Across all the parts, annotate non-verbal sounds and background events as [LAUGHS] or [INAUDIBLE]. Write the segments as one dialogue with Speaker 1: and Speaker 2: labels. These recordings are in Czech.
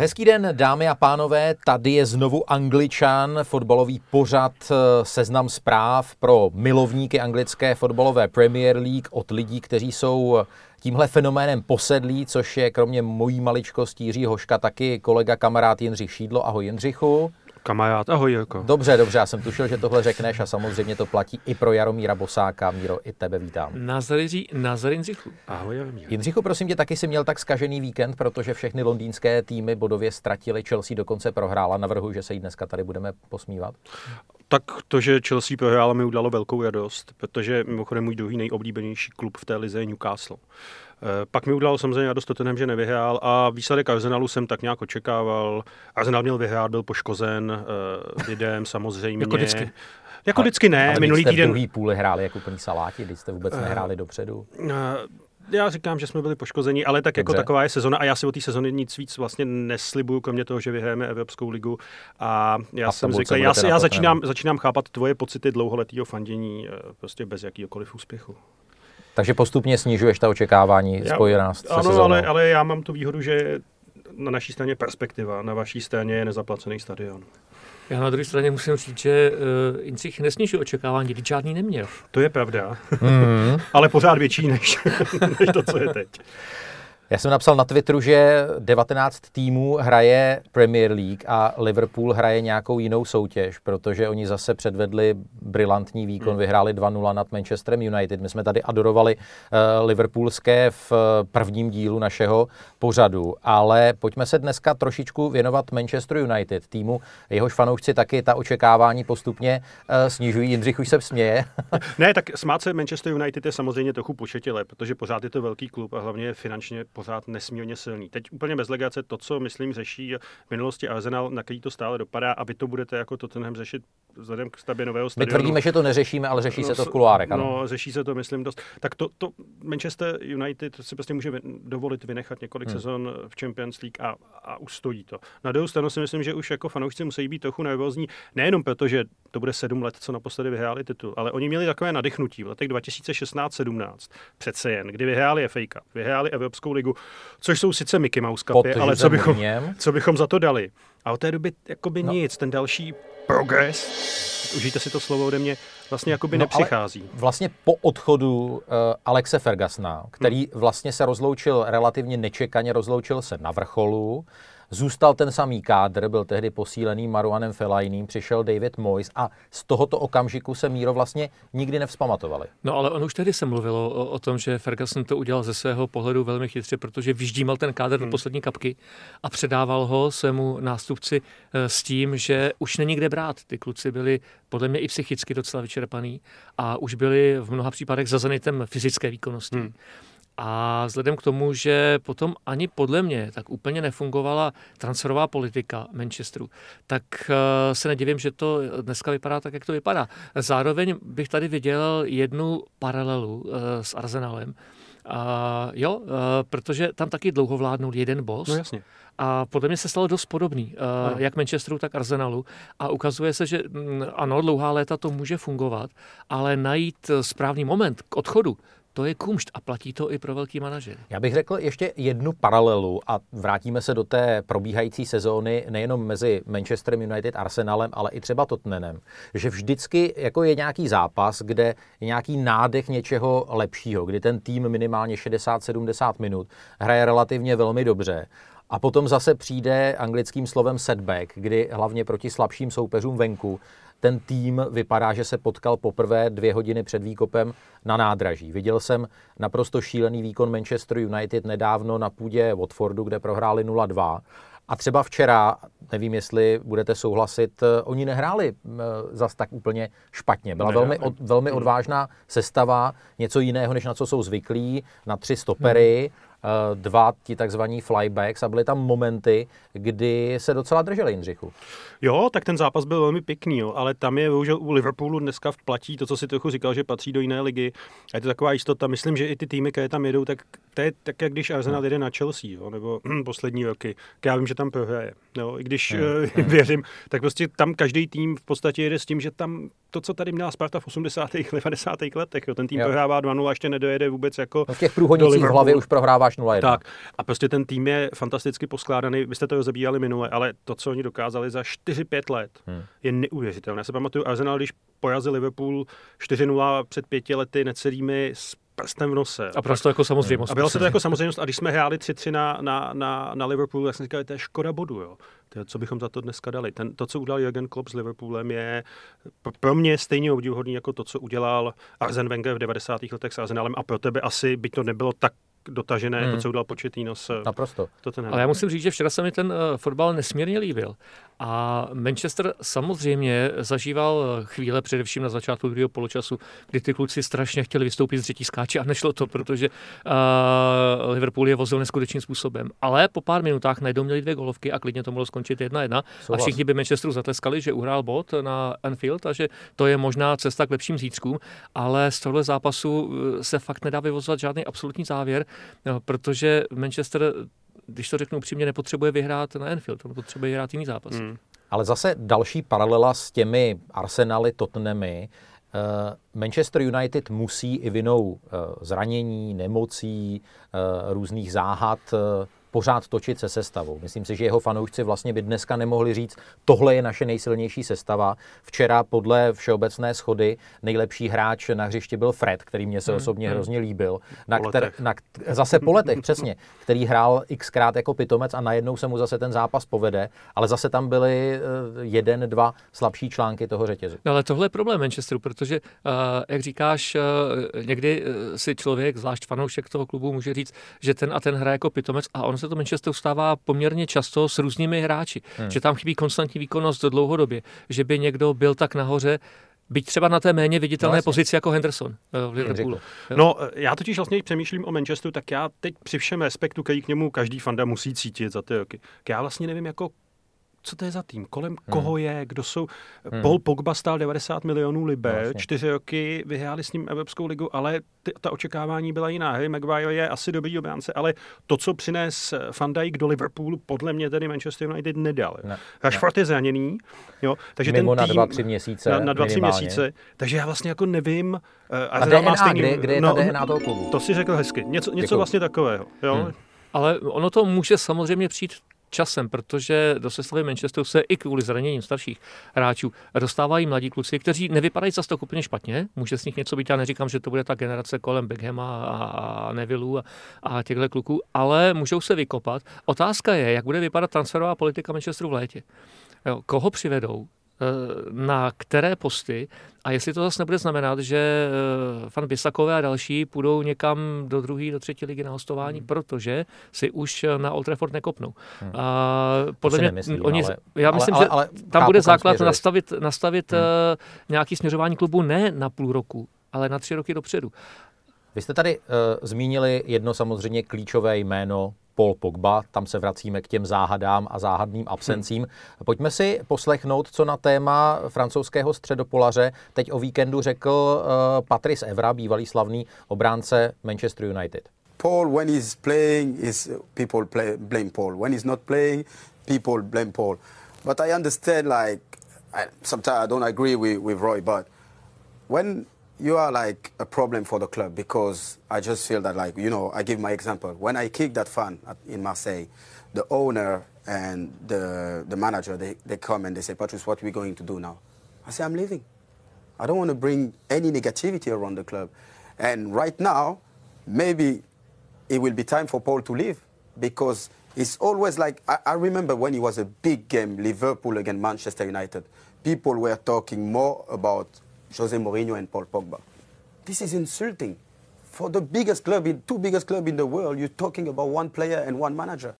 Speaker 1: Hezký den, dámy a pánové, tady je znovu Angličan, fotbalový pořad eh, Seznam zpráv pro milovníky anglické fotbalové Premier League od lidí, kteří jsou eh, tímhle fenoménem posedlí, což je kromě mojí maličkosti Jiří Hoška taky kolega kamarád Jindřich Šídlo. Ahoj Jindřichu.
Speaker 2: Kamarád, ahoj Jirko.
Speaker 1: Dobře, dobře, já jsem tušil, že tohle řekneš a samozřejmě to platí i pro Jaromíra Bosáka. Míro, i tebe vítám.
Speaker 3: Nazar Jindřichu.
Speaker 2: Ahoj Jaromír.
Speaker 1: Jindřichu, prosím tě, taky si měl tak skažený víkend, protože všechny londýnské týmy bodově ztratili, Chelsea dokonce prohrála. Navrhuji, že se jí dneska tady budeme posmívat.
Speaker 2: Tak to, že Chelsea prohrála, mi udalo velkou radost, protože mimochodem můj druhý nejoblíbenější klub v té lize je Newcastle. Eh, pak mi udalo samozřejmě radost Tottenham, že nevyhrál a výsledek Arsenalu jsem tak nějak očekával. Arsenal měl vyhrát, byl poškozen uh, lidem samozřejmě.
Speaker 3: jako vždycky.
Speaker 2: Jako vždycky ne,
Speaker 1: ale
Speaker 2: minulý
Speaker 1: jste
Speaker 2: týden...
Speaker 1: druhý půli hráli jako plný saláti, když jste vůbec nehráli dopředu.
Speaker 2: Já říkám, že jsme byli poškozeni, ale tak jako
Speaker 1: Dobře.
Speaker 2: taková je sezona a já si o té sezony nic víc vlastně neslibuju, kromě toho, že vyhrajeme Evropskou ligu. A já
Speaker 1: A
Speaker 2: jsem zvyklý, já, já začínám, začínám chápat tvoje pocity dlouholetého fandění eh, prostě bez jakýkoliv úspěchu.
Speaker 1: Takže postupně snižuješ ta očekávání
Speaker 2: Já-
Speaker 1: spojená s se
Speaker 2: Ano,
Speaker 1: sezónou.
Speaker 2: ale, ale já mám tu výhodu, že na naší straně je perspektiva, na vaší straně je nezaplacený stadion.
Speaker 3: Já na druhé straně musím říct, že uh, Jindřich nesnižuje očekávání, když žádný neměl.
Speaker 2: To je pravda,
Speaker 1: Mm. [LAUGHS]
Speaker 2: ale pořád větší než, [LAUGHS] než to, co je teď.
Speaker 1: Já jsem napsal na Twitteru, že 19 týmů hraje Premier League a Liverpool hraje nějakou jinou soutěž, protože oni zase předvedli brilantní výkon,
Speaker 2: Hmm.
Speaker 1: vyhráli 2-0 nad Manchesterem United. My jsme tady adorovali uh, Liverpoolské v eh, prvním dílu našeho pořadu, ale pojďme se dneska trošičku věnovat Manchester United, týmu, jehož fanoušci taky ta očekávání postupně uh, snižují. Jindřich už se směje. [LAUGHS]
Speaker 2: Ne, tak smát se Manchester United je samozřejmě trochu početile, protože pořád je to velký klub a hlavně finančně pořád nesmírně silný. Teď úplně bez legace to, co myslím řeší v minulosti Arsenal, na který to stále dopadá a vy to budete jako Tottenham řešit vzhledem k stavbě nového
Speaker 1: My
Speaker 2: stadionu.
Speaker 1: tvrdíme, že to neřešíme, ale řeší se to v kuloárech. Ano.
Speaker 2: No, řeší se to, myslím, dost. Tak to, to Manchester United si prostě může dovolit vynechat několik hmm. sezon v Champions League a, a ustojí to. Na druhou stranu si myslím, že už jako fanoušci musí být trochu nervózní, nejenom proto, že to bude sedm let, co naposledy vyhráli titul, ale oni měli takové nadechnutí v letech 2016-17, přece jen, kdy vyhráli FA Cup, vyhráli Evropskou ligu, což jsou sice Mickey Mouse Cupy, ale co bychom, co bychom za to dali. A od té doby jakoby
Speaker 1: No.
Speaker 2: nic, ten další progres, užijte si to slovo ode mě, vlastně jakoby
Speaker 1: No, ale-
Speaker 2: nepřichází.
Speaker 1: Vlastně po odchodu uh, Alexe Fergusona, který
Speaker 2: Hmm.
Speaker 1: vlastně se rozloučil relativně nečekaně, rozloučil se na vrcholu, zůstal ten samý kádr, byl tehdy posílený Maruanem Fellainým, přišel David Moyes a z tohoto okamžiku se Míro vlastně nikdy nevzpamatovali.
Speaker 3: No ale on už tehdy se mluvilo o, o tom, že Ferguson to udělal ze svého pohledu velmi chytře, protože vyždímal ten kádr do poslední kapky a předával ho svému nástupci eh, s tím, že už není kde brát. Ty kluci byli podle mě i psychicky docela vyčerpaný a už byli v mnoha případech za zenitem fyzické výkonnosti.
Speaker 2: Hmm.
Speaker 3: A vzhledem k tomu, že potom ani podle mě tak úplně nefungovala transferová politika Manchesteru, tak eh, se nedivím, že to dneska vypadá tak, jak to vypadá. Zároveň bych tady viděl jednu paralelu eh, s Arsenalem. A jo, eh, protože tam taky dlouho vládnul jeden boss
Speaker 2: No jasně.
Speaker 3: a podle mě se stalo dost podobný,
Speaker 2: Ano.
Speaker 3: jak Manchesteru, tak Arsenalu. A ukazuje se, že mm, ano, dlouhá léta to může fungovat, ale najít správný moment k odchodu, to je kumšt a platí to i pro velký manažery.
Speaker 1: Já bych řekl ještě jednu paralelu a vrátíme se do té probíhající sezóny nejenom mezi Manchesterem United, Arsenalem, ale i třeba Tottenhamem. Že vždycky jako je nějaký zápas, kde je nějaký nádech něčeho lepšího, kdy ten tým minimálně 60-70 minut hraje relativně velmi dobře. A potom zase přijde anglickým slovem setback, kdy hlavně proti slabším soupeřům venku ten tým vypadá, že se potkal poprvé dvě hodiny před výkopem na nádraží. Viděl jsem naprosto šílený výkon Manchester United nedávno na půdě Watfordu, kde prohráli 0-2. A třeba včera, nevím, jestli budete souhlasit, eh, oni nehráli eh, zas tak úplně špatně. Byla velmi, od, velmi odvážná sestava, něco jiného, než na co jsou zvyklí, na tři stopery, eh, dva ti takzvaní flybacks a byly tam momenty, kdy se docela drželi Jindřichu.
Speaker 2: Jo, tak ten zápas byl velmi pěkný, jo, ale tam je bohužel u Liverpoolu dneska platí to, co si trochu říkal, že patří do jiné ligy. A je to taková jistota. Myslím, že i ty týmy, které tam jedou, tak to je tak, jak když Arsenal jede na Chelsea, jo, nebo hm, [CLEARS THROAT] poslední roky. Já vím, že tam prohraje. Jo, I když
Speaker 1: Hmm,
Speaker 2: uh, [LAUGHS] věřím, tak prostě tam každý tým v podstatě jede s tím, že tam to, co tady měla Sparta v 80. 90. letech. Jo. Ten tým jo. prohrává 2-0 ještě nedojede vůbec jako...
Speaker 1: No v těch průhodnicích v hlavě už prohráváš 0-1.
Speaker 2: Tak. A prostě ten tým je fantasticky poskládaný. Vy jste to rozebíjali minule, ale to, co oni dokázali za 4-5 let, hmm. je neuvěřitelné. Já se pamatuju, Arsenal, když porazil Liverpool 4-0 před pěti lety necelými s prstem v nose.
Speaker 3: A prostě jako samozřejmost.
Speaker 2: A bylo se to jako samozřejmost. A když jsme hráli 3-3 na, na, na, na Liverpoolu, tak jsem říkal, to je škoda bodu. Jo. To je, co bychom za to dneska dali. Ten, to, co udělal Jürgen Klopp s Liverpoolem, je pro mě stejně obdivuhodný jako to, co udělal Arzen Wenger v 90. letech s Arsenalem a pro tebe asi by to nebylo tak dotažené, hmm. to, co udělal Početýno s
Speaker 1: Naprosto.
Speaker 2: Tottenham.
Speaker 3: Ale já musím říct, že včera se mi ten uh, fotbal nesmírně líbil. A Manchester samozřejmě zažíval chvíle, především na začátku druhého poločasu, kdy ty kluci strašně chtěli vystoupit z třetí skáče a nešlo to, protože uh, Liverpool je vozil neskutečným způsobem. Ale po pár minutách najdou měli dvě golovky a klidně to mohlo skončit jedna jedna. A všichni by Manchesteru zatleskali, že uhrál bod na Anfield a že to je možná cesta k lepším zítřkům, ale z tohle zápasu se fakt nedá vyvozovat žádný absolutní závěr, no, protože Manchester když to řeknu upřímně, nepotřebuje vyhrát na Anfield, on potřebuje vyhrát jiný zápas. Hmm.
Speaker 1: Ale zase další paralela s těmi Arsenaly, Tottenhamy, eh, Manchester United musí i vinou eh, zranění, nemocí, eh, různých záhad pořád točit se sestavou. Myslím si, že jeho fanoušci vlastně by dneska nemohli říct, tohle je naše nejsilnější sestava. Včera podle všeobecné schody nejlepší hráč na hřišti byl Fred, který mě se hmm, osobně hmm. hrozně líbil. Na kter, na, zase po letech, přesně, který hrál xkrát jako pitomec a najednou se mu zase ten zápas povede, ale zase tam byly eh, jeden, dva slabší články toho řetězu.
Speaker 3: No ale tohle je problém Manchesteru, protože, uh, jak říkáš, uh, někdy si člověk, zvlášť fanoušek toho klubu, může říct, že ten a ten hraje jako pitomec a on se to Manchesteru stává poměrně často s různými hráči, hmm. že tam chybí konstantní výkonnost dlouhodobě, že by někdo byl tak nahoře, Byť třeba na té méně viditelné no, pozici jako Henderson eh, v Liverpoolu.
Speaker 2: No, já totiž vlastně přemýšlím o Manchesteru, tak já teď při všem respektu, který k němu každý fanda musí cítit za ty roky, já vlastně nevím, jako co to je za tým, kolem hmm. koho je, kdo jsou. Hmm. Paul Pogba stál 90 milionů liber, no, čtyři roky vyhráli s ním Evropskou ligu, ale ty, ta očekávání byla jiná. Harry Maguire je asi dobrý obránce, ale to, co přines Van Dijk do Liverpoolu, podle mě tedy Manchester United nedal. Ne, Rashford ne. je zraněný, jo,
Speaker 1: takže Mimo ten tým, na dva, tři měsíce.
Speaker 2: Na, na dva, tři měsíce, takže já vlastně jako nevím. Uh,
Speaker 1: a DNA, má stejný, kde, kde je no, ta DNA toho klubu?
Speaker 2: To si řekl hezky. Něco, něco vlastně takového. Jo? Hmm.
Speaker 3: Ale ono to může samozřejmě přijít časem, protože do sestavy Manchesteru se i kvůli zraněním starších hráčů dostávají mladí kluci, kteří nevypadají zase tak úplně špatně. Může z nich něco být, já neříkám, že to bude ta generace kolem Beckhama a Neville a, a těchto kluků, ale můžou se vykopat. Otázka je, jak bude vypadat transferová politika Manchesteru v létě. Jo, koho přivedou, na které posty a jestli to zase nebude znamenat, že fan eh, Bisakové a další půjdou někam do druhé, do třetí ligy na hostování, hmm. protože si už na Old Trafford nekopnou. Hmm. A podle mě, nemyslím, oni, ale, já myslím, ale, ale, že tam bude základ nastavit, nastavit hmm. nějaký směřování klubu ne na půl roku, ale na tři roky dopředu.
Speaker 1: Vy jste tady uh, zmínili jedno samozřejmě klíčové jméno Paul Pogba, tam se vracíme k těm záhadám a záhadným absencím. Hmm. Pojďme si poslechnout, co na téma francouzského středopolaře teď o víkendu řekl uh, Patrice Evra, bývalý slavný obránce Manchester United.
Speaker 4: Paul, when he's playing, is people play, blame Paul. When he's not playing, people blame Paul. But I understand, like, I, sometimes I don't agree with, with Roy, but when you are like a problem for the club because I just feel that like you know I give my example when I kicked that fan at, in Marseille, the owner and the the manager they, they come and they say Patrice what are we going to do now? I say I'm leaving. I don't want to bring any negativity around the club, and right now maybe it will be time for Paul to leave because it's always like I, I remember when it was a big game Liverpool against Manchester United, people were talking more about Jose Mourinho and Paul Pogba. This is insulting. For the biggest club, in, two biggest club in the world, you're talking about one player and one manager.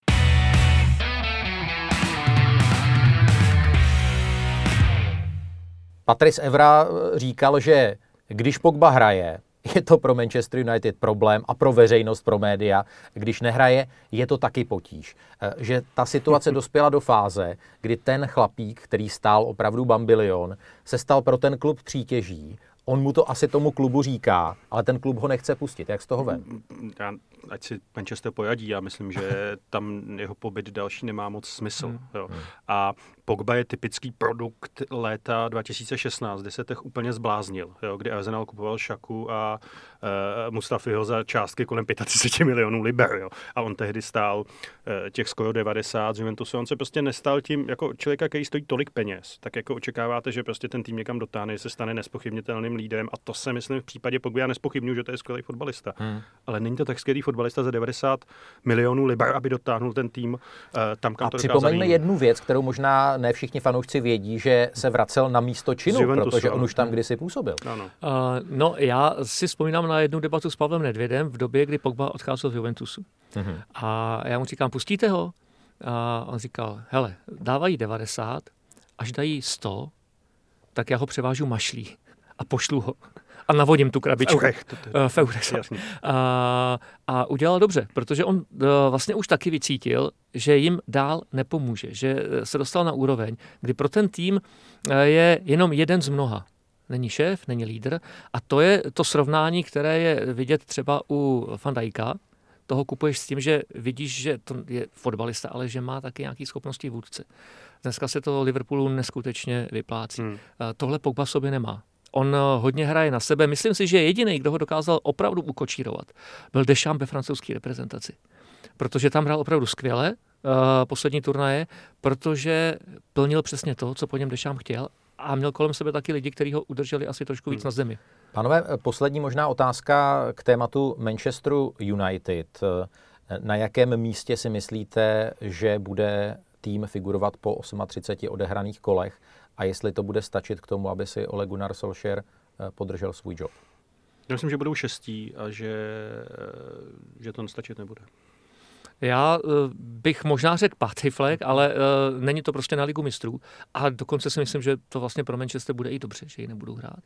Speaker 1: Patrice Evra eh, říkal, že když Pogba hraje, je to pro Manchester United problém a pro veřejnost, pro média. Když nehraje, je to taky potíž. Eh, že ta situace [LAUGHS] dospěla do fáze, kdy ten chlapík, který stál opravdu bambilion, se stal pro ten klub přítěží. On mu to asi tomu klubu říká, ale ten klub ho nechce pustit. Jak z toho ven?
Speaker 2: Já, ať si Manchester pojadí, já myslím, že tam jeho pobyt další nemá moc smysl. Hmm. Jo. A Pogba je typický produkt léta 2016, kdy se těch úplně zbláznil, jo, kdy Arsenal kupoval Šaku a uh, Mustafiho za částky kolem 35 milionů liber. Jo. A on tehdy stál uh, těch skoro 90 z Juventusu. On se prostě nestal tím, jako člověka, který stojí tolik peněz, tak jako očekáváte, že prostě ten tým někam dotáhne, se stane nespochybnitelným lídrem. A to se myslím v případě Pogba, já nespochybnuju, že to je skvělý fotbalista. Hmm. Ale není to tak skvělý fotbalista za 90 milionů liber, aby dotáhnul ten tým uh, tam, kam
Speaker 1: a
Speaker 2: to
Speaker 1: připomeňme jednu věc, kterou možná ne všichni fanoušci vědí, že se vracel na místo činu, protože on už tam kdysi působil.
Speaker 3: Ano. Uh, no, já si vzpomínám na jednu debatu s Pavlem Nedvědem v době, kdy Pogba odcházel z Juventusu. Uh-huh. A já mu říkám, pustíte ho? A on říkal, hele, dávají 90, až dají 100, tak já ho převážu mašlí a pošlu ho a navodím tu krabičku. V
Speaker 2: eurech.
Speaker 3: v eurech. A, a udělal dobře, protože on uh, vlastně už taky vycítil, že jim dál nepomůže, že se dostal na úroveň, kdy pro ten tým uh, je jenom jeden z mnoha není šéf, není lídr. A to je to srovnání, které je vidět třeba u Fandajka. Toho kupuješ s tím, že vidíš, že to je fotbalista, ale že má taky nějaké schopnosti vůdce. Dneska se to Liverpoolu neskutečně vyplácí. Hmm. Tohle Pogba v sobě nemá. On hodně hraje na sebe. Myslím si, že jediný, kdo ho dokázal opravdu ukočírovat, byl Deschamps ve francouzské reprezentaci. Protože tam hrál opravdu skvěle, uh, poslední turnaje, protože plnil přesně to, co po něm Deschamps chtěl a měl kolem sebe taky lidi, kteří ho udrželi asi trošku víc hmm. na zemi.
Speaker 1: Pánové, poslední možná otázka k tématu Manchesteru United. Na jakém místě si myslíte, že bude tým figurovat po 38 odehraných kolech a jestli to bude stačit k tomu, aby si Ole Gunnar Solskjaer eh, podržel svůj job?
Speaker 2: Já myslím, že budou šestí a že, eh, že to stačit nebude.
Speaker 3: Já uh, bych možná řekl pátý flag, ale uh, není to prostě na ligu mistrů. A dokonce si myslím, že to vlastně pro Manchester bude i dobře, že ji nebudou hrát.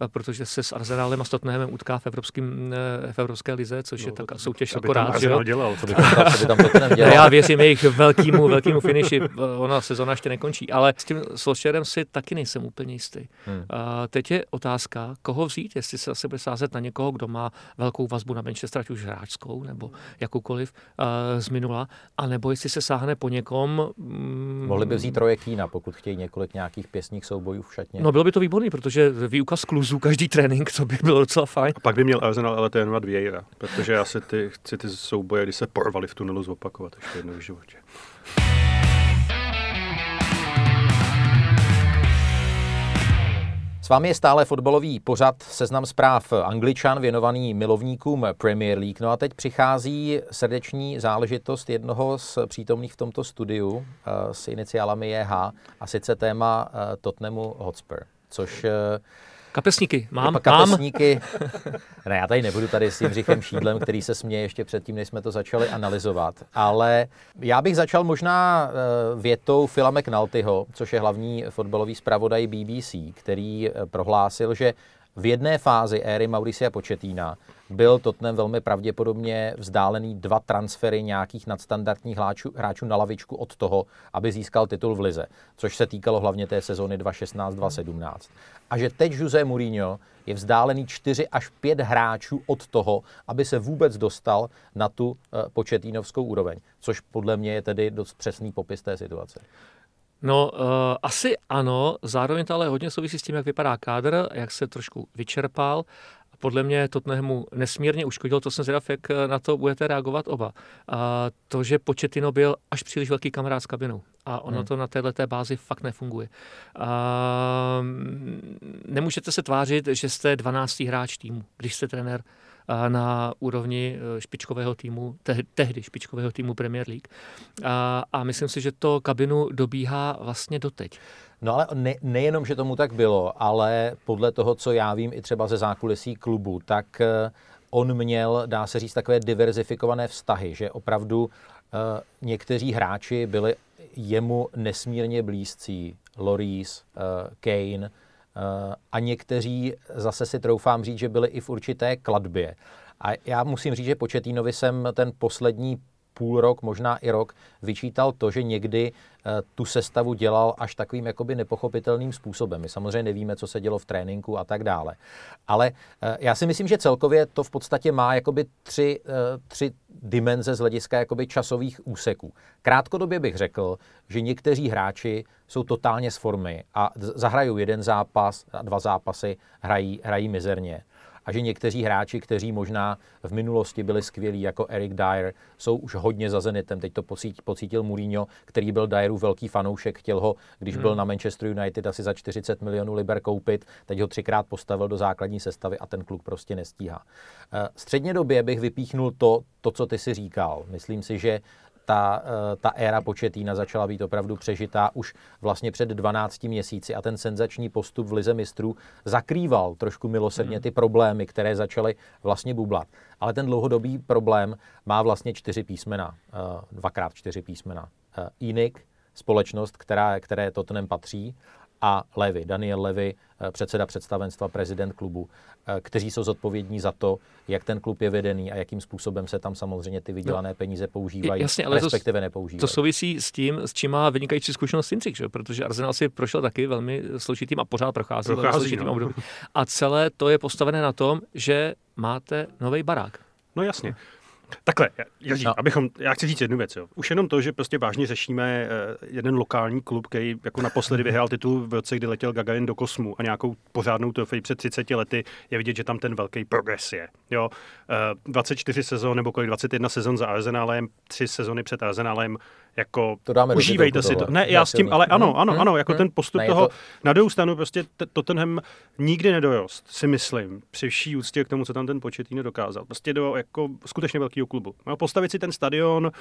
Speaker 3: Uh, protože se s Arsenalem a s Tottenhamem utká v, evropským, v Evropské lize, což no, je tak soutěž to akorát.
Speaker 2: Že? Dělal,
Speaker 1: to by [LAUGHS] tam, to by tam Tottenham dělal.
Speaker 3: Já věřím jejich velkýmu, velkýmu finiši. Ona sezona ještě nekončí. Ale s tím Solskjaerem si taky nejsem úplně jistý. Hmm. Uh, teď je otázka, koho vzít, jestli se zase bude sázet na někoho, kdo má velkou vazbu na Manchester, ať už hráčskou nebo jakoukoliv. Uh, z minula, anebo jestli se sáhne po někom.
Speaker 1: Mm, Mohli by vzít Troje Kína, pokud chtějí několik nějakých pěsních soubojů v šatně.
Speaker 3: No bylo by to výborný, protože výuka skluzů, každý trénink, to by bylo docela fajn.
Speaker 2: A pak by měl Arsenal ale trénovat Vieira, protože já si ty, chci ty souboje, kdy se porvali v tunelu zopakovat ještě jednou v životě.
Speaker 1: S vámi je stále fotbalový pořad Seznam zpráv Angličan věnovaný milovníkům Premier League. No a teď přichází srdeční záležitost jednoho z přítomných v tomto studiu eh, s iniciálami JH a sice téma eh, Tottenhamu Hotspur, což eh,
Speaker 3: Kapesníky, mám,
Speaker 1: Kapesníky, mám. ne, já tady nebudu tady s tím Řichem Šídlem, který se směje ještě předtím, než jsme to začali analyzovat, ale já bych začal možná eh, větou Phila McNaltyho, což je hlavní fotbalový zpravodaj BBC, který eh, prohlásil, že v jedné fázi éry Mauricia Početína byl Tottenham velmi pravděpodobně vzdálený dva transfery nějakých nadstandardních hráčů, hráčů na lavičku od toho, aby získal titul v Lize, což se týkalo hlavně té sezony 2016-2017. A že teď Jose Mourinho je vzdálený 4 až 5 hráčů od toho, aby se vůbec dostal na tu uh, početínovskou úroveň, což podle mě je tedy dost přesný popis té situace.
Speaker 3: No, uh, asi ano, zároveň to ale hodně souvisí s tím, jak vypadá kádr, jak se trošku vyčerpal podle mě Tottenhamu nesmírně uškodil, to jsem zvědav, jak na to budete reagovat oba. A to, že Početino byl až příliš velký kamarád s kabinou. A ono hmm. to na této bázi fakt nefunguje. A nemůžete se tvářit, že jste 12. hráč týmu, když jste trenér na úrovni e, špičkového týmu, tehdy špičkového týmu Premier League. A, a myslím si, že to kabinu dobíhá vlastně doteď.
Speaker 1: No ale ne, nejenom, že tomu tak bylo, ale podle toho, co já vím i třeba ze zákulisí klubu, tak eh, on měl, dá se říct, takové diverzifikované vztahy, že opravdu uh, někteří hráči byli jemu nesmírně blízcí, Loris, uh, Kane, uh, a někteří zase si troufám říct, že byli i v určité kladbě. A já musím říct, že Početínovi jsem ten poslední půl rok, možná i rok, vyčítal to, že někdy eh, tu sestavu dělal až takovým jakoby nepochopitelným způsobem. My samozřejmě nevíme, co se dělo v tréninku a tak dále. Ale eh, já si myslím, že celkově to v podstatě má jakoby tři, eh, tři dimenze z hlediska jakoby časových úseků. Krátkodobě bych řekl, že někteří hráči jsou totálně z formy a zahrajou jeden zápas dva zápasy hrají, hrají mizerně a že někteří hráči, kteří možná v minulosti byli skvělí, jako Eric Dyer, jsou už hodně za Zenitem. Teď to pocítil Mourinho, který byl Dyerův velký fanoušek, chtěl ho, když hmm. byl na Manchester United, asi za 40 milionů liber koupit, teď ho třikrát postavil do základní sestavy a ten kluk prostě nestíhá. Eh, středně době bych vypíchnul to, to, co ty si říkal. Myslím si, že ta, eh, ta éra početína začala být opravdu přežitá už vlastně před 12 měsíci a ten senzační postup v Lize mistrů zakrýval trošku milosrdně hmm. ty problémy, které začaly vlastně bublat. Ale ten dlouhodobý problém má vlastně čtyři písmena, eh, dvakrát čtyři písmena. Inik, společnost, která, které Tottenham patří, a Levy, Daniel Levy, eh, předseda představenstva, prezident klubu, eh, kteří jsou zodpovědní za to, jak ten klub je vedený a jakým způsobem se tam samozřejmě ty vydělané no, peníze používají, jasně, ale respektive
Speaker 3: to,
Speaker 1: nepoužívají.
Speaker 3: To souvisí s tím, s čím má vynikající zkušenost Cintrik, protože Arsenal si prošel taky velmi složitým a pořád prochází,
Speaker 2: prochází velmi složitým
Speaker 3: no. období. A celé to je postavené na tom, že máte nový barák.
Speaker 2: No jasně. Takhle, Jiří, no. abychom, já chci říct jednu věc. Jo. Už jenom to, že prostě vážně řešíme uh, jeden lokální klub, který jako naposledy vyhrál titul v roce, kdy letěl Gagarin do kosmu a nějakou pořádnou trofej před 30 lety, je vidět, že tam ten velký progres je. Jo. Uh, 24 sezon nebo kolik 21 sezon za Arsenalem, tři sezony před Arsenalem, jako
Speaker 1: to dáme
Speaker 2: užívejte si to. Ne, já s tím, ale ano, ano, ano, jako hmm, ten postup ne, toho, to... na druhou stranu prostě Tottenham nikdy nedorost, si myslím, při vší úctě k tomu, co tam ten počet nedokázal. Prostě do jako skutečně velkého klubu. No, postavit si ten stadion,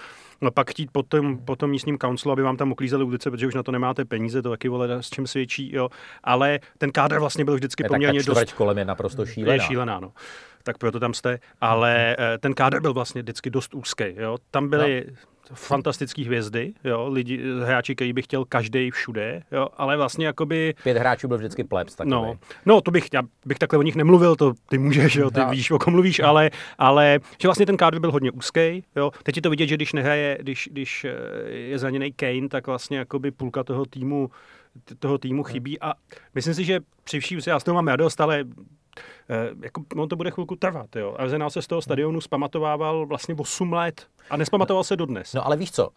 Speaker 2: no, pak chtít po tom, po tom místním councilu, aby vám tam uklízeli ulice, protože už na to nemáte peníze, to taky vole s čím svědčí, jo. Ale ten kádr vlastně byl vždycky
Speaker 1: je,
Speaker 2: poměrně
Speaker 1: tak dost... kolem je naprosto šílená.
Speaker 2: Je šílená, no tak proto tam jste, ale eh, ten kádr byl vlastně vždycky dost úzký. Jo? Tam byly no fantastické hvězdy, jo, lidi, hráči, který by chtěl každý všude, jo, ale vlastně jakoby...
Speaker 1: Pět hráčů byl vždycky plebs takový.
Speaker 2: No, no, to bych, já bych takhle o nich nemluvil, to ty můžeš, jo, ty no. víš, o kom mluvíš, ale, ale že vlastně ten kádr byl hodně úzký, jo, teď je to vidět, že když nehraje, když, když eh, je zraněný Kane, tak vlastně jakoby půlka toho týmu toho týmu chybí a myslím si, že při vší já z toho mám radost, ale jako, no to bude chvilku trvat. Jo. Arsenal se z toho stadionu zpamatovával vlastně 8 let a nespamatoval se dodnes.
Speaker 1: No ale víš co, uh,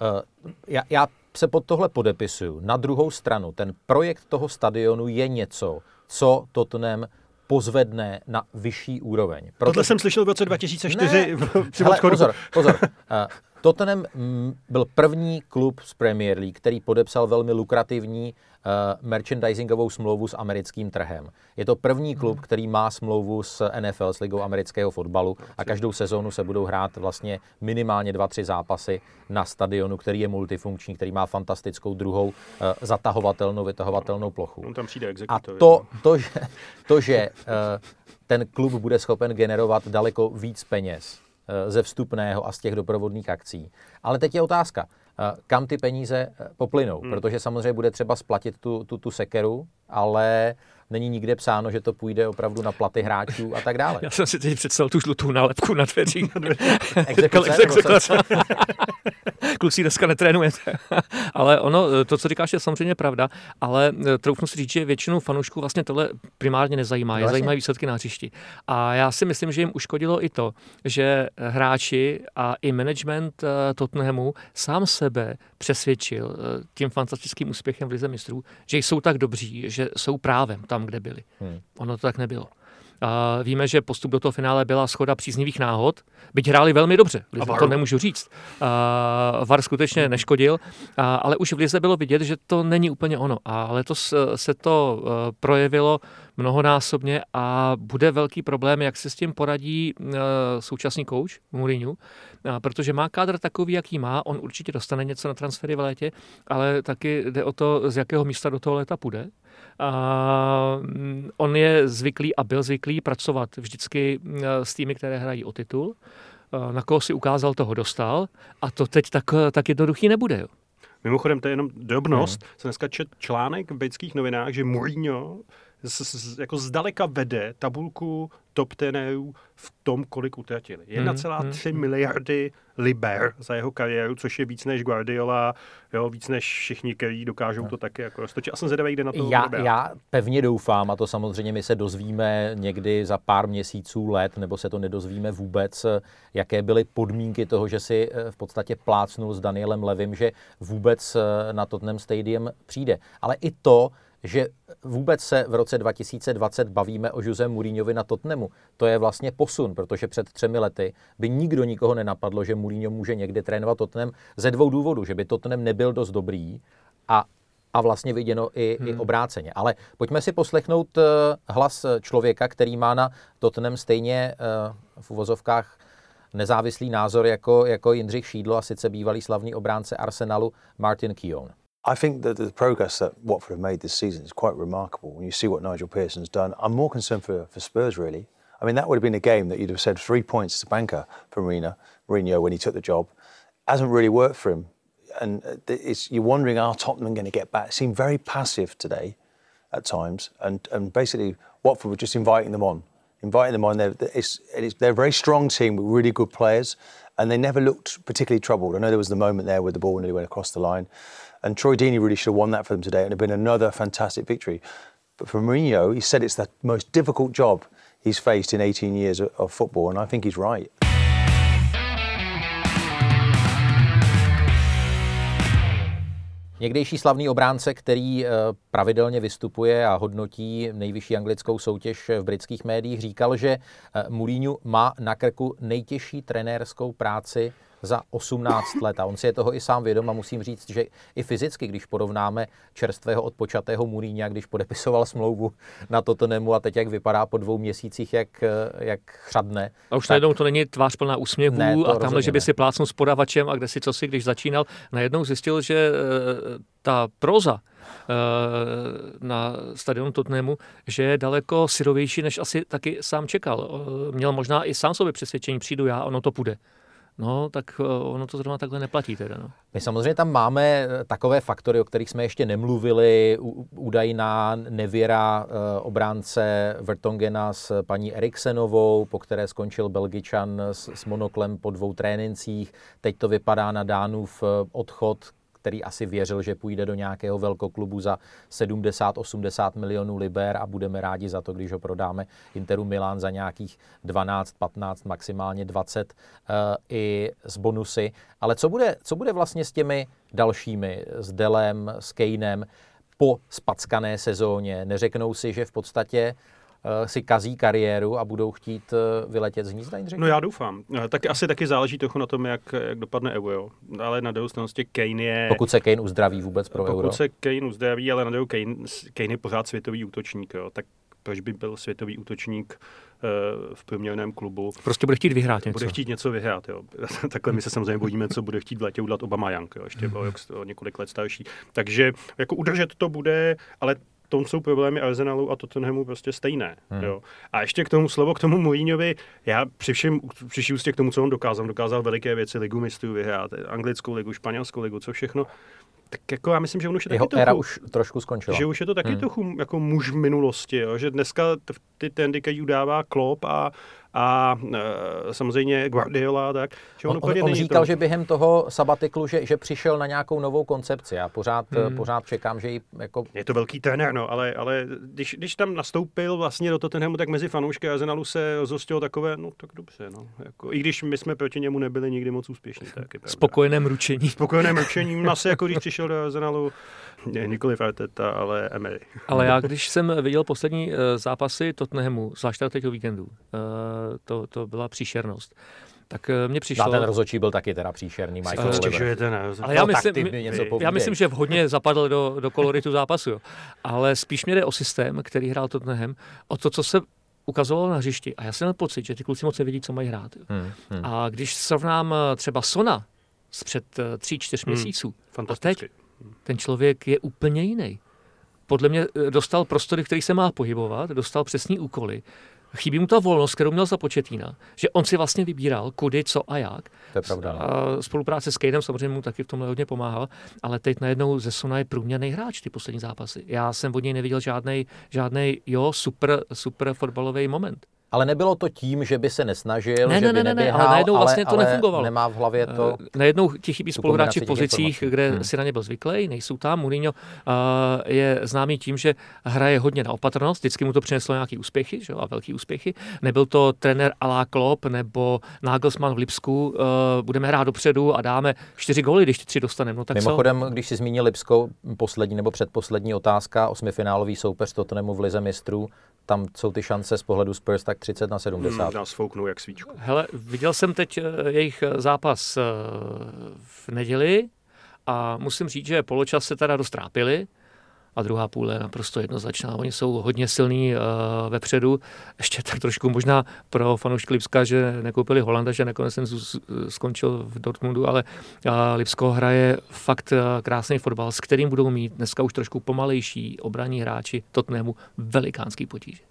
Speaker 1: já, já se pod tohle podepisuju. Na druhou stranu, ten projekt toho stadionu je něco, co Tottenham pozvedne na vyšší úroveň.
Speaker 2: Proto... Tohle jsem slyšel v roce 2004
Speaker 1: ne, hele, pozor, pozor. [LAUGHS] Tottenham mm, byl první klub z Premier League, který podepsal velmi lukrativní uh, merchandisingovou smlouvu s americkým trhem. Je to první klub, hmm. který má smlouvu s NFL, s ligou amerického fotbalu a každou sezónu se budou hrát vlastně minimálně dva, tři zápasy na stadionu, který je multifunkční, který má fantastickou druhou uh, zatahovatelnou, vytahovatelnou plochu.
Speaker 2: On tam přijde
Speaker 1: a to, to, že, to, že uh, ten klub bude schopen generovat daleko víc peněz ze vstupného a z těch doprovodných akcí. Ale teď je otázka, eh, kam ty peníze eh, poplynou, hmm. protože samozřejmě bude třeba splatit tu, tu, tu sekeru, ale není nikde psáno, že to půjde opravdu na platy hráčů a tak dále.
Speaker 3: Já jsem si teď představil tu žlutou nálepku na dveřích. [LAUGHS]
Speaker 1: Exekuce, [LAUGHS]
Speaker 3: Kluci dneska netrénujete. ale ono, to, co říkáš, je samozřejmě pravda, ale troufnu si říct, že většinu fanoušků vlastně tohle primárně nezajímá. Je vlastně. zajímají výsledky na hřišti. A já si myslím, že jim uškodilo i to, že hráči a i management eh, Tottenhamu sám sebe přesvědčil eh, tím fantastickým úspěchem v Lize mistrů, že jsou tak dobří, že jsou právem tam, kde byli. Hmm. Ono to tak nebylo. A víme, že postup do toho finále byla schoda příznivých náhod, byť hráli velmi dobře, Lize, to nemůžu říct. A VAR skutečně neškodil, a, ale už v Lize bylo vidět, že to není úplně ono. A letos se to e, projevilo mnohonásobně a bude velký problém, jak se s tím poradí e, současný kouč Mourinho, protože má kádr takový, jaký má, on určitě dostane něco na transfery v létě, ale taky jde o to, z jakého místa do toho léta půjde. A mm, on je zvyklý a byl zvyklý pracovat vždycky mm, s týmy, které hrají o titul. Na koho si ukázal, toho dostal. A to teď tak, tak jednoduchý nebude. Jo.
Speaker 2: Mimochodem, to je jenom drobnost. Hmm. Jsem dneska čet článek v britských novinách, že Mourinho z, z, jako zdaleka vede tabulku top tenérů v tom, kolik utratili. 1,3 hmm. miliardy liber za jeho kariéru, což je víc než Guardiola, jo, víc než všichni, kteří dokážou no. to taky jako roztočit. A jsem zvědavý, kde na to
Speaker 1: já, já pevně doufám, a to samozřejmě my se dozvíme někdy za pár měsíců, let, nebo se to nedozvíme vůbec, jaké byly podmínky toho, že si eh, v podstatě plácnul s Danielem Levim, že vůbec eh, na Tottenham Stadium přijde. Ale i to, že vůbec se v roce 2020 bavíme o Jose Mourinhovi na Tottenhamu. To je vlastně posun, protože před třemi lety by nikdo nikoho nenapadlo, že Mourinho může někdy trénovat Tottenham ze dvou důvodů, že by Tottenham nebyl dost dobrý a a vlastně viděno i, hmm. i obráceně. Ale pojďme si poslechnout uh, hlas člověka, který má na Tottenham stejně uh, v uvozovkách nezávislý názor jako, jako Jindřich Šídlo a sice bývalý slavný obránce Arsenalu Martin Keown.
Speaker 5: I think that the progress that Watford have made this season is quite remarkable. When you see what Nigel Pearson's done, I'm more concerned for, for Spurs, really. I mean, that would have been a game that you'd have said three points to banker for Marina, Mourinho when he took the job. Hasn't really worked for him. And uh, you're wondering, are Tottenham going to get back? Seemed very passive today at times. And, and basically, Watford were just inviting them on. Inviting them on. They're, it's, it's, they're a very strong team with really good players. And they never looked particularly troubled. I know there was the moment there where the ball nearly went across the line. And Troy Deeney really should have won that for them today and it had been another fantastic victory. But for Mourinho, he said it's the most difficult job he's faced in 18 years of, of football, and I think he's right.
Speaker 1: Někdejší slavný obránce, který eh, pravidelně vystupuje a hodnotí nejvyšší anglickou soutěž v britských médiích, říkal, že eh, Mourinho má na krku nejtěžší trenérskou práci za 18 let. A on si je toho i sám vědom a musím říct, že i fyzicky, když porovnáme čerstvého odpočatého Mourinha, když podepisoval smlouvu na Tottenhamu a teď jak vypadá po dvou měsících, jak, jak chřadne.
Speaker 3: A už tak... najednou to není tvář plná úsměvů ne, a tamhle, že by si plácnul s podavačem a kde si co si, když začínal, najednou zjistil, že eh, ta proza, eh, na stadionu Tottenhamu, že je daleko syrovější, než asi taky sám čekal. Eh, měl možná i sám sobě přesvědčení, přijdu já, ono to půjde. No, tak eh, ono to zrovna takhle neplatí teda. No.
Speaker 1: My samozřejmě tam máme eh, takové faktory, o kterých jsme ještě nemluvili. Údajná nevěra eh, obránce Vertongena s paní Eriksenovou, po které skončil Belgičan s, s monoklem po dvou trénincích. Teď to vypadá na Dánův odchod, který asi věřil, že půjde do nějakého velkoklubu za 70-80 milionů liber a budeme rádi za to, když ho prodáme Interu Milan za nějakých 12, 15, maximálně 20 uh, eh, i s bonusy. Ale co bude, co bude vlastně s těmi dalšími, s Delem, s Kejnem po spackané sezóně? Neřeknou si, že v podstatě Eh, si kazí kariéru a budou chtít eh, vyletět z hnízda,
Speaker 2: No já doufám. Eh, tak asi taky záleží trochu na tom, jak, jak dopadne euro. Ale na druhou stranu Kane je...
Speaker 1: Pokud se Kane uzdraví vůbec pro
Speaker 2: pokud
Speaker 1: euro.
Speaker 2: Pokud se Kane uzdraví, ale na druhou Kane, Kane je pořád světový útočník. Jo. Tak proč by byl světový útočník v průměrném klubu.
Speaker 3: Prostě bude chtít vyhrát něco.
Speaker 2: Bude chtít něco vyhrát, jo. [LAUGHS] Takhle my se samozřejmě bojíme, co bude chtít v létě udělat Obama Young, jo. ještě byl o několik let starší. Takže jako udržet to bude, ale tom jsou problémy Arsenalu a Tottenhamu prostě stejné. Hmm. Jo. A ještě k tomu slovo, k tomu Mourinhovi, já při všem, při ústě k tomu, co on dokázal, dokázal veliké věci, ligu mistrů vyhrát, anglickou ligu, španělskou ligu, co všechno, tak jako já myslím, že on už je
Speaker 1: Jeho
Speaker 2: taky
Speaker 1: éra trochu, už trošku skončila.
Speaker 2: Že už je to taky hmm. trochu jako muž v minulosti, jo? že dneska ty který udává Klopp a, a e, samozřejmě Guardiola tak. Že
Speaker 1: on, on, on, on říkal, to... že během toho sabatiklu, že, že přišel na nějakou novou koncepci. Já pořád, hmm. pořád čekám, že ji jako...
Speaker 2: Je to velký trenér, no, ale, ale když, když tam nastoupil vlastně do Tottenhamu, tak mezi fanoušky Arsenalu se rozhostilo takové, no tak dobře, no. Jako, I když my jsme proti němu nebyli nikdy moc úspěšní. Tak je
Speaker 3: Spokojeném ručení.
Speaker 2: Spokojeném ručením, [LAUGHS] no, asi jako když přišel do Arsenalu, ne, nikoli Arteta, ale Emery.
Speaker 3: Ale já, když jsem viděl poslední uh, zápasy Tottenhamu, zvlášť teď o víkendu, uh, to, to byla příšernost. Tak uh, mě přišlo...
Speaker 1: A ten rozočí byl taky teda příšerný, Michael
Speaker 2: Stěžujete, ne?
Speaker 3: Ale já, no, myslím, my, něco já myslím, že vhodně zapadl do, do koloritu zápasu. Jo. Ale spíš mě jde o systém, který hrál Tottenham, o to, co se ukazovalo na hřišti. A já jsem měl pocit, že ty kluci moc nevědí, co mají hrát. Hmm, hmm. A když srovnám třeba Sona z před tří, čtyř hmm, měsíců a teď, ten člověk je úplně jiný. Podle mě eh, dostal prostory, který se má pohybovat, dostal přesní úkoly chybí mu ta volnost, kterou měl za početína, že on si vlastně vybíral, kudy, co a jak.
Speaker 1: To je pravda. No.
Speaker 3: A spolupráce s Kadeem samozřejmě mu taky v tomhle hodně pomáhal, ale teď najednou ze Sona je průměrný hráč ty poslední zápasy. Já jsem od něj neviděl žádný, žádný jo, super, super fotbalový moment.
Speaker 1: Ale nebylo to tím, že by se nesnažil,
Speaker 3: ne,
Speaker 1: že
Speaker 3: ne,
Speaker 1: by
Speaker 3: ne, ne,
Speaker 1: neběhal,
Speaker 3: ale najednou vlastně to
Speaker 1: ale
Speaker 3: nefungovalo.
Speaker 1: nemá v hlavě to...
Speaker 3: Eh, Najednou ti chybí spoluhráči v pozicích, kde
Speaker 1: Hmm.
Speaker 3: si na ně byl zvyklý, nejsou tam. Mourinho uh, je známý tím, že hraje hodně na opatrnost, vždycky mu to přineslo nějaké úspěchy že jo, a velké úspěchy. Nebyl to trenér Alá Klopp nebo Nagelsmann v Lipsku, uh, budeme hrát dopředu a dáme čtyři góly, když ty tři dostaneme. No, tak co?
Speaker 1: Mimochodem, když si zmínil Lipsko, poslední nebo předposlední otázka, osmifinálový soupeř Tottenhamu v Lize mistrů, tam jsou ty šance z pohledu Spurs tak 30 na 70.
Speaker 2: Hmm, nás fouknou jak svíčku.
Speaker 3: Hele, viděl jsem teď eh, jejich zápas eh, v neděli a musím říct, že poločas se teda dost trápili a druhá půle je naprosto jednoznačná. Oni jsou hodně silní uh, vepředu. Ještě tak trošku možná pro fanoušky Lipska, že nekoupili Holanda, že nakonec jsem z- skončil v Dortmundu, ale uh, Lipsko hraje fakt uh, krásný fotbal, s kterým budou mít dneska už trošku pomalejší obranní hráči Tottenhamu velikánský potíže.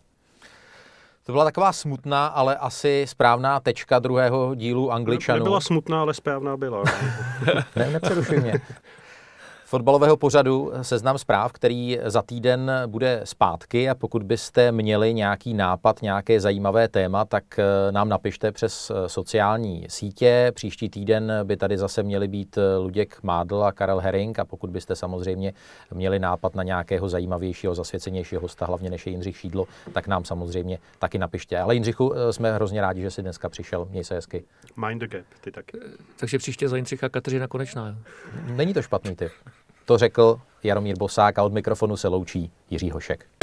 Speaker 1: To byla taková smutná, ale asi správná tečka druhého dílu Angličanů.
Speaker 2: Nebyla smutná, ale správná byla. [LAUGHS]
Speaker 1: Ne, nepřerušuj mě. Fotbalového pořadu seznam zpráv, který za týden bude zpátky a pokud byste měli nějaký nápad, nějaké zajímavé téma, tak eh, nám napište přes eh, sociální sítě. Příští týden by tady zase měli být eh, Luděk Mádl a Karel Herring a pokud byste samozřejmě měli nápad na nějakého zajímavějšího, zasvěcenějšího hosta, hlavně než je Jindřich Šídlo, tak nám samozřejmě taky napište. Ale Jindřichu, jsme hrozně rádi, že jsi dneska přišel. Měj se hezky.
Speaker 2: Mind the gap, ty taky.
Speaker 3: Takže příště za Jindřicha Kateřina Konečná. Jo.
Speaker 1: Není to špatný typ. To řekl Jaromír Bosák a od mikrofonu se loučí Jiří Hošek.